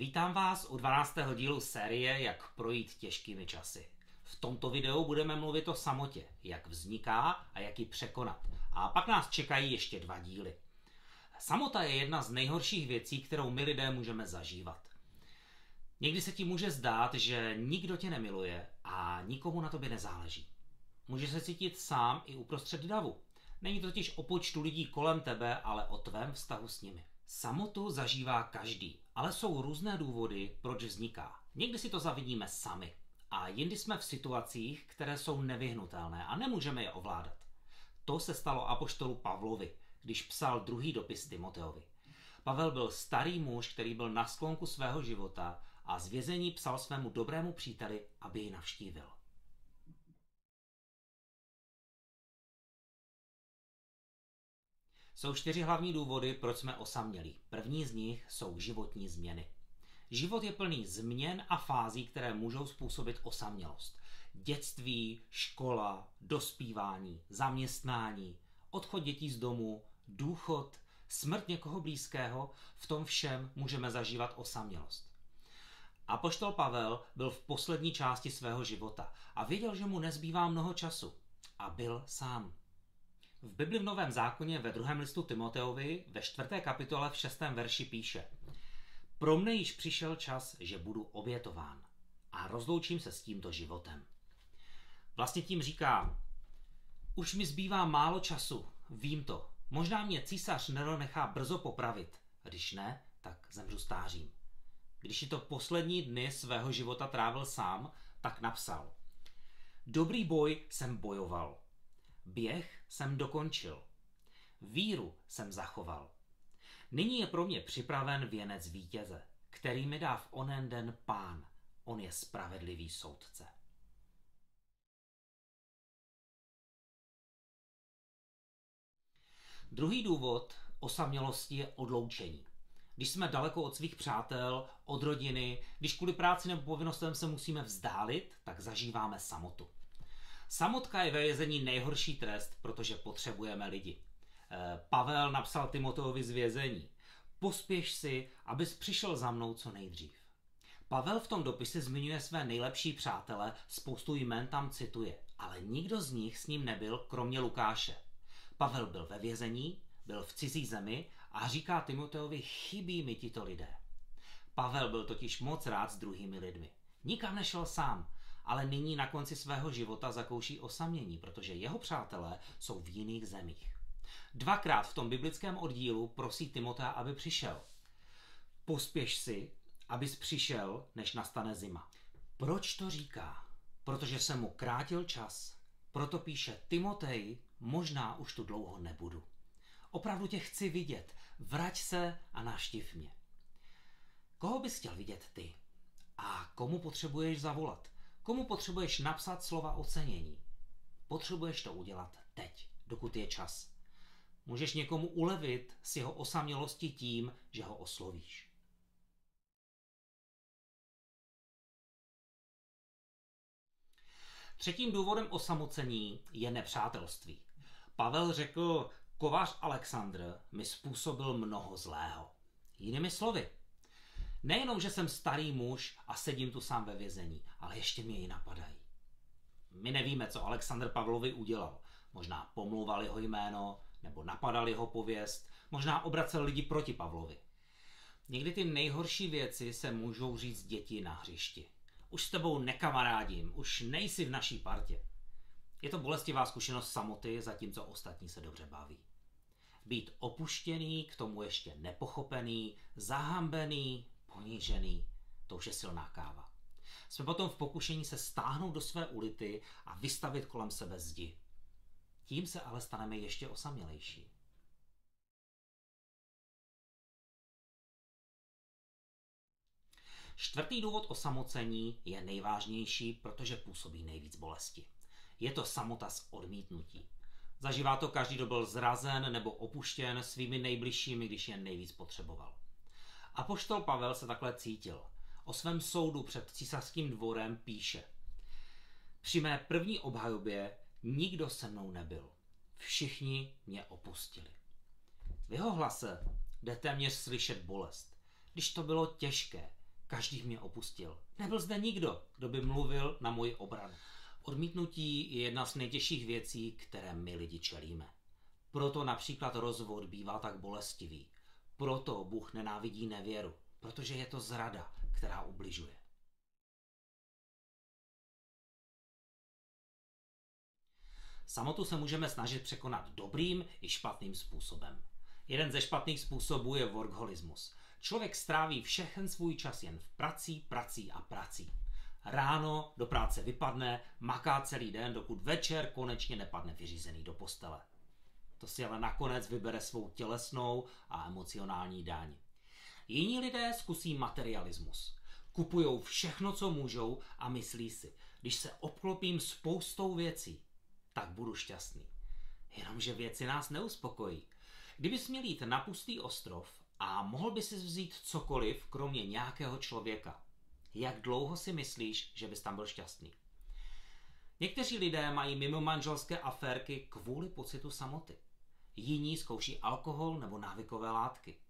Vítám vás u 12. dílu série Jak projít těžkými časy. V tomto videu budeme mluvit o samotě, jak vzniká a jak ji překonat. A pak nás čekají ještě dva díly. Samota je jedna z nejhorších věcí, kterou my lidé můžeme zažívat. Někdy se ti může zdát, že nikdo tě nemiluje a nikomu na tobě nezáleží. Může se cítit sám i uprostřed davu. Není to totiž o počtu lidí kolem tebe, ale o tvém vztahu s nimi. Samotu zažívá každý, ale jsou různé důvody, proč vzniká. Někdy si to zavidíme sami a jindy jsme v situacích, které jsou nevyhnutelné a nemůžeme je ovládat. To se stalo apoštolu Pavlovi, když psal druhý dopis Timoteovi. Pavel byl starý muž, který byl na sklonku svého života a z vězení psal svému dobrému příteli, aby ji navštívil. Jsou čtyři hlavní důvody, proč jsme osamělí. První z nich jsou životní změny. Život je plný změn a fází, které můžou způsobit osamělost. Dětství, škola, dospívání, zaměstnání, odchod dětí z domu, důchod, smrt někoho blízkého, v tom všem můžeme zažívat osamělost. Apoštol Pavel byl v poslední části svého života a věděl, že mu nezbývá mnoho času. A byl sám. V Bibli v Novém zákoně ve druhém listu Timoteovi ve čtvrté kapitole v šestém verši píše Pro mne již přišel čas, že budu obětován a rozloučím se s tímto životem. Vlastně tím říká, už mi zbývá málo času, vím to. Možná mě císař Nero nechá brzo popravit. Když ne, tak zemřu stářím. Když je to poslední dny svého života trávil sám, tak napsal. Dobrý boj jsem bojoval. Běh jsem dokončil. Víru jsem zachoval. Nyní je pro mě připraven věnec vítěze, který mi dá v onen den pán. On je spravedlivý soudce. Druhý důvod osamělosti je odloučení. Když jsme daleko od svých přátel, od rodiny, když kvůli práci nebo povinnostem se musíme vzdálit, tak zažíváme samotu. Samotka je ve vězení nejhorší trest, protože potřebujeme lidi. Eh, Pavel napsal Timoteovi z vězení. Pospěš si, abys přišel za mnou co nejdřív. Pavel v tom dopise zmiňuje své nejlepší přátele, spoustu jmen tam cituje, ale nikdo z nich s ním nebyl, kromě Lukáše. Pavel byl ve vězení, byl v cizí zemi a říká Timoteovi, chybí mi tito lidé. Pavel byl totiž moc rád s druhými lidmi. Nikam nešel sám, ale nyní na konci svého života zakouší osamění, protože jeho přátelé jsou v jiných zemích. Dvakrát v tom biblickém oddílu prosí Timotea, aby přišel. Pospěš si, abys přišel, než nastane zima. Proč to říká? Protože se mu krátil čas. Proto píše Timotej, možná už tu dlouho nebudu. Opravdu tě chci vidět. Vrať se a navštiv mě. Koho bys chtěl vidět ty? A komu potřebuješ zavolat? Komu potřebuješ napsat slova ocenění? Potřebuješ to udělat teď, dokud je čas. Můžeš někomu ulevit s jeho osamělosti tím, že ho oslovíš. Třetím důvodem osamocení je nepřátelství. Pavel řekl, kovář Alexandr mi způsobil mnoho zlého. Jinými slovy, Nejenom, že jsem starý muž a sedím tu sám ve vězení, ale ještě mě i napadají. My nevíme, co Aleksandr Pavlovi udělal. Možná pomlouval jeho jméno, nebo napadal jeho pověst, možná obracel lidi proti Pavlovi. Někdy ty nejhorší věci se můžou říct děti na hřišti. Už s tebou nekamarádím, už nejsi v naší partě. Je to bolestivá zkušenost samoty, zatímco ostatní se dobře baví. Být opuštěný, k tomu ještě nepochopený, zahambený, ponížený, to už je silná káva. Jsme potom v pokušení se stáhnout do své ulity a vystavit kolem sebe zdi. Tím se ale staneme ještě osamělejší. Čtvrtý důvod osamocení je nejvážnější, protože působí nejvíc bolesti. Je to samota z odmítnutí. Zažívá to každý, kdo byl zrazen nebo opuštěn svými nejbližšími, když je nejvíc potřeboval. A poštol Pavel se takhle cítil. O svém soudu před císařským dvorem píše. Při mé první obhajobě nikdo se mnou nebyl. Všichni mě opustili. V jeho hlase jde téměř slyšet bolest. Když to bylo těžké, Každý mě opustil. Nebyl zde nikdo, kdo by mluvil na moji obranu. Odmítnutí je jedna z nejtěžších věcí, které my lidi čelíme. Proto například rozvod bývá tak bolestivý. Proto Bůh nenávidí nevěru, protože je to zrada, která ubližuje. Samotu se můžeme snažit překonat dobrým i špatným způsobem. Jeden ze špatných způsobů je workholismus. Člověk stráví všechen svůj čas jen v prací, prací a prací. Ráno do práce vypadne, maká celý den, dokud večer konečně nepadne vyřízený do postele. To si ale nakonec vybere svou tělesnou a emocionální daň. Jiní lidé zkusí materialismus. Kupujou všechno, co můžou a myslí si, když se obklopím spoustou věcí, tak budu šťastný. Jenomže věci nás neuspokojí. Kdybys měl jít na pustý ostrov a mohl by si vzít cokoliv, kromě nějakého člověka, jak dlouho si myslíš, že bys tam byl šťastný? Někteří lidé mají mimo manželské aférky kvůli pocitu samoty. Jiní zkouší alkohol nebo návykové látky.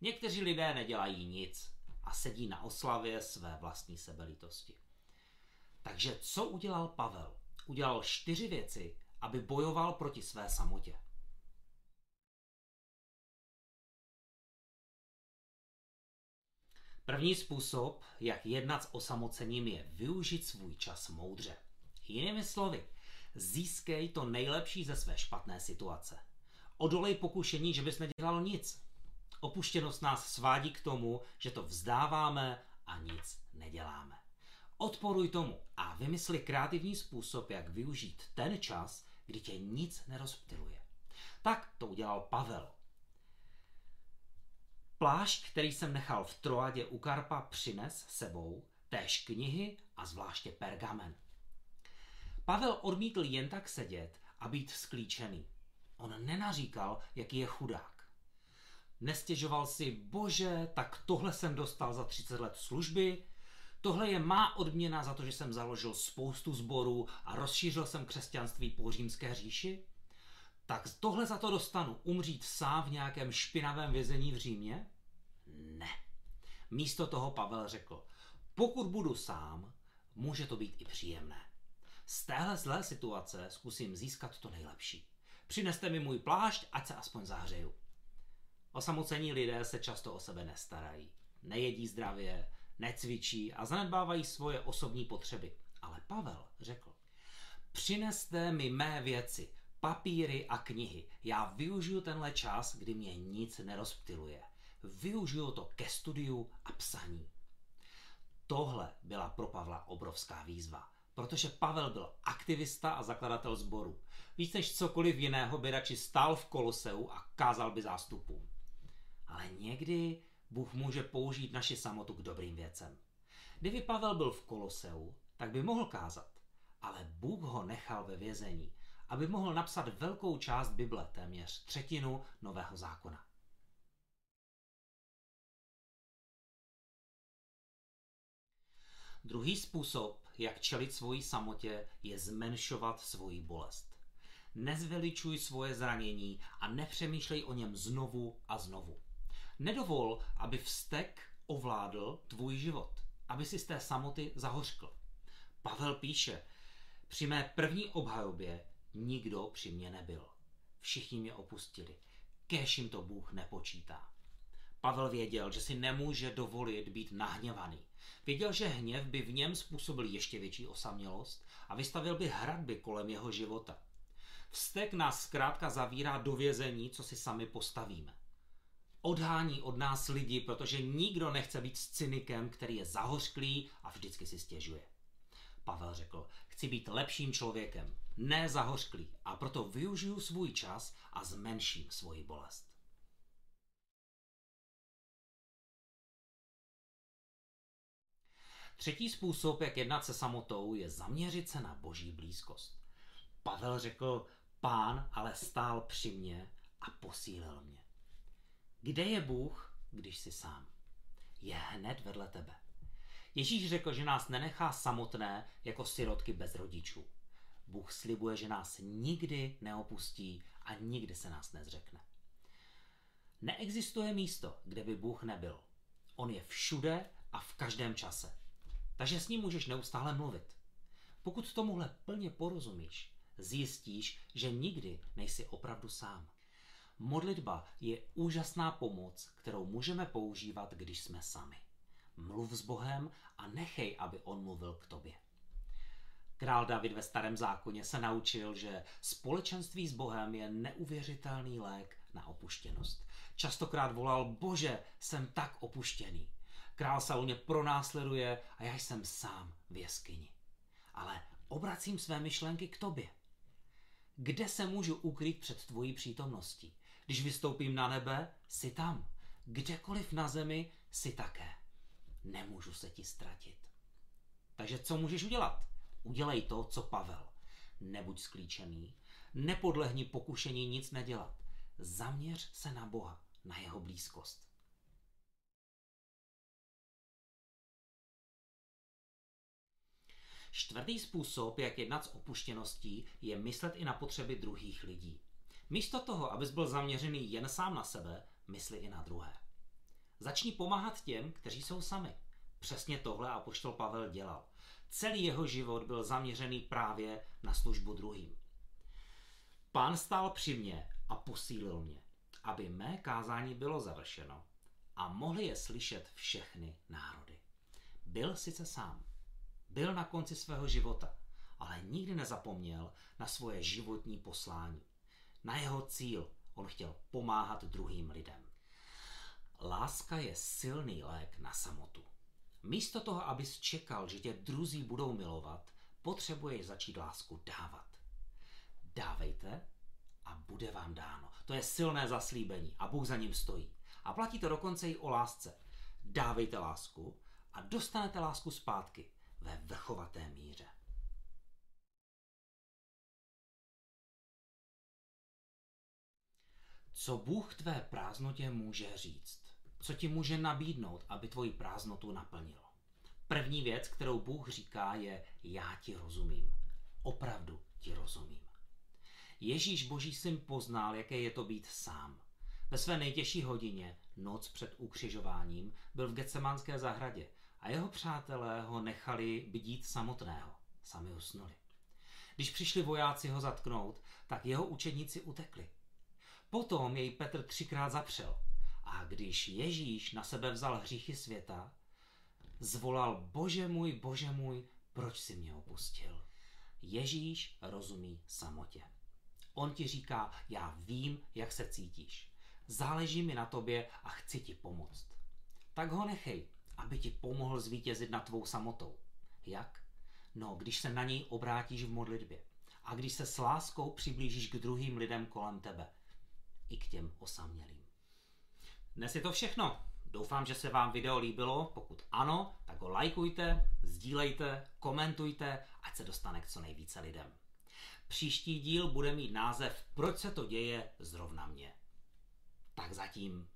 Někteří lidé nedělají nic a sedí na oslavě své vlastní sebelitosti. Takže co udělal Pavel? Udělal čtyři věci, aby bojoval proti své samotě. První způsob, jak jednat s osamocením, je využít svůj čas moudře. Jinými slovy, získej to nejlepší ze své špatné situace. Odolej pokušení, že bys nedělal nic. Opuštěnost nás svádí k tomu, že to vzdáváme a nic neděláme. Odporuj tomu a vymysli kreativní způsob, jak využít ten čas, kdy tě nic nerozptiluje. Tak to udělal Pavel. Plášť, který jsem nechal v Troadě u Karpa, přines sebou též knihy a zvláště pergamen. Pavel odmítl jen tak sedět a být sklíčený. On nenaříkal, jaký je chudák. Nestěžoval si, bože, tak tohle jsem dostal za 30 let služby, tohle je má odměna za to, že jsem založil spoustu sborů a rozšířil jsem křesťanství po římské říši? Tak tohle za to dostanu, umřít sám v nějakém špinavém vězení v Římě? Ne. Místo toho Pavel řekl, pokud budu sám, může to být i příjemné. Z téhle zlé situace zkusím získat to nejlepší. Přineste mi můj plášť, ať se aspoň zahřeju. Osamocení lidé se často o sebe nestarají. Nejedí zdravě, necvičí a zanedbávají svoje osobní potřeby. Ale Pavel řekl, přineste mi mé věci, papíry a knihy. Já využiju tenhle čas, kdy mě nic nerozptiluje. Využiju to ke studiu a psaní. Tohle byla pro Pavla obrovská výzva, protože Pavel byl aktivista a zakladatel sboru. Víc než cokoliv jiného by radši stál v koloseu a kázal by zástupům. Ale někdy Bůh může použít naši samotu k dobrým věcem. Kdyby Pavel byl v koloseu, tak by mohl kázat. Ale Bůh ho nechal ve vězení, aby mohl napsat velkou část Bible, téměř třetinu Nového zákona. Druhý způsob, jak čelit svojí samotě, je zmenšovat svoji bolest. Nezveličuj svoje zranění a nepřemýšlej o něm znovu a znovu. Nedovol, aby vztek ovládl tvůj život, aby si z té samoty zahořkl. Pavel píše, při mé první obhajobě nikdo při mě nebyl. Všichni mě opustili. Kéž jim to Bůh nepočítá. Pavel věděl, že si nemůže dovolit být nahněvaný. Věděl, že hněv by v něm způsobil ještě větší osamělost a vystavil by hradby kolem jeho života. Vztek nás zkrátka zavírá do vězení, co si sami postavíme. Odhání od nás lidi, protože nikdo nechce být s cynikem, který je zahořklý a vždycky si stěžuje. Pavel řekl, chci být lepším člověkem, ne zahořklý a proto využiju svůj čas a zmenším svoji bolest. Třetí způsob, jak jednat se samotou, je zaměřit se na boží blízkost. Pavel řekl, pán ale stál při mně a posílil mě. Kde je Bůh, když jsi sám? Je hned vedle tebe. Ježíš řekl, že nás nenechá samotné jako sirotky bez rodičů. Bůh slibuje, že nás nikdy neopustí a nikdy se nás nezřekne. Neexistuje místo, kde by Bůh nebyl. On je všude a v každém čase. Takže s ním můžeš neustále mluvit. Pokud tomuhle plně porozumíš, zjistíš, že nikdy nejsi opravdu sám. Modlitba je úžasná pomoc, kterou můžeme používat, když jsme sami. Mluv s Bohem a nechej, aby on mluvil k tobě. Král David ve starém zákoně se naučil, že společenství s Bohem je neuvěřitelný lék na opuštěnost. Častokrát volal, bože, jsem tak opuštěný. Král Saul mě pronásleduje a já jsem sám v jeskyni. Ale obracím své myšlenky k tobě. Kde se můžu ukrýt před tvojí přítomností? Když vystoupím na nebe, jsi tam. Kdekoliv na zemi, jsi také. Nemůžu se ti ztratit. Takže co můžeš udělat? Udělej to, co Pavel. Nebuď sklíčený, nepodlehni pokušení nic nedělat. Zaměř se na Boha, na jeho blízkost. Čtvrtý způsob, jak jednat s opuštěností, je myslet i na potřeby druhých lidí. Místo toho, abys byl zaměřený jen sám na sebe, mysli i na druhé. Začni pomáhat těm, kteří jsou sami. Přesně tohle apoštol Pavel dělal. Celý jeho život byl zaměřený právě na službu druhým. Pán stál při mně a posílil mě, aby mé kázání bylo završeno a mohli je slyšet všechny národy. Byl sice sám, byl na konci svého života, ale nikdy nezapomněl na svoje životní poslání. Na jeho cíl on chtěl pomáhat druhým lidem. Láska je silný lék na samotu. Místo toho, abys čekal, že tě druzí budou milovat, potřebuješ začít lásku dávat. Dávejte a bude vám dáno. To je silné zaslíbení a Bůh za ním stojí. A platí to dokonce i o lásce. Dávejte lásku a dostanete lásku zpátky ve vrchovaté míře. Co Bůh tvé prázdnotě může říct? Co ti může nabídnout, aby tvoji prázdnotu naplnil? První věc, kterou Bůh říká, je já ti rozumím. Opravdu ti rozumím. Ježíš Boží syn poznal, jaké je to být sám. Ve své nejtěžší hodině, noc před ukřižováním, byl v Getsemánské zahradě a jeho přátelé ho nechali bdít samotného. Sami usnuli. Když přišli vojáci ho zatknout, tak jeho učedníci utekli. Potom jej Petr třikrát zapřel. A když Ježíš na sebe vzal hříchy světa, zvolal, bože můj, bože můj, proč si mě opustil? Ježíš rozumí samotě. On ti říká, já vím, jak se cítíš. Záleží mi na tobě a chci ti pomoct. Tak ho nechej, aby ti pomohl zvítězit nad tvou samotou. Jak? No, když se na něj obrátíš v modlitbě a když se s láskou přiblížíš k druhým lidem kolem tebe, i k těm osamělým. Dnes je to všechno. Doufám, že se vám video líbilo. Pokud ano, tak ho lajkujte, sdílejte, komentujte, ať se dostane k co nejvíce lidem. Příští díl bude mít název Proč se to děje zrovna mě. Tak zatím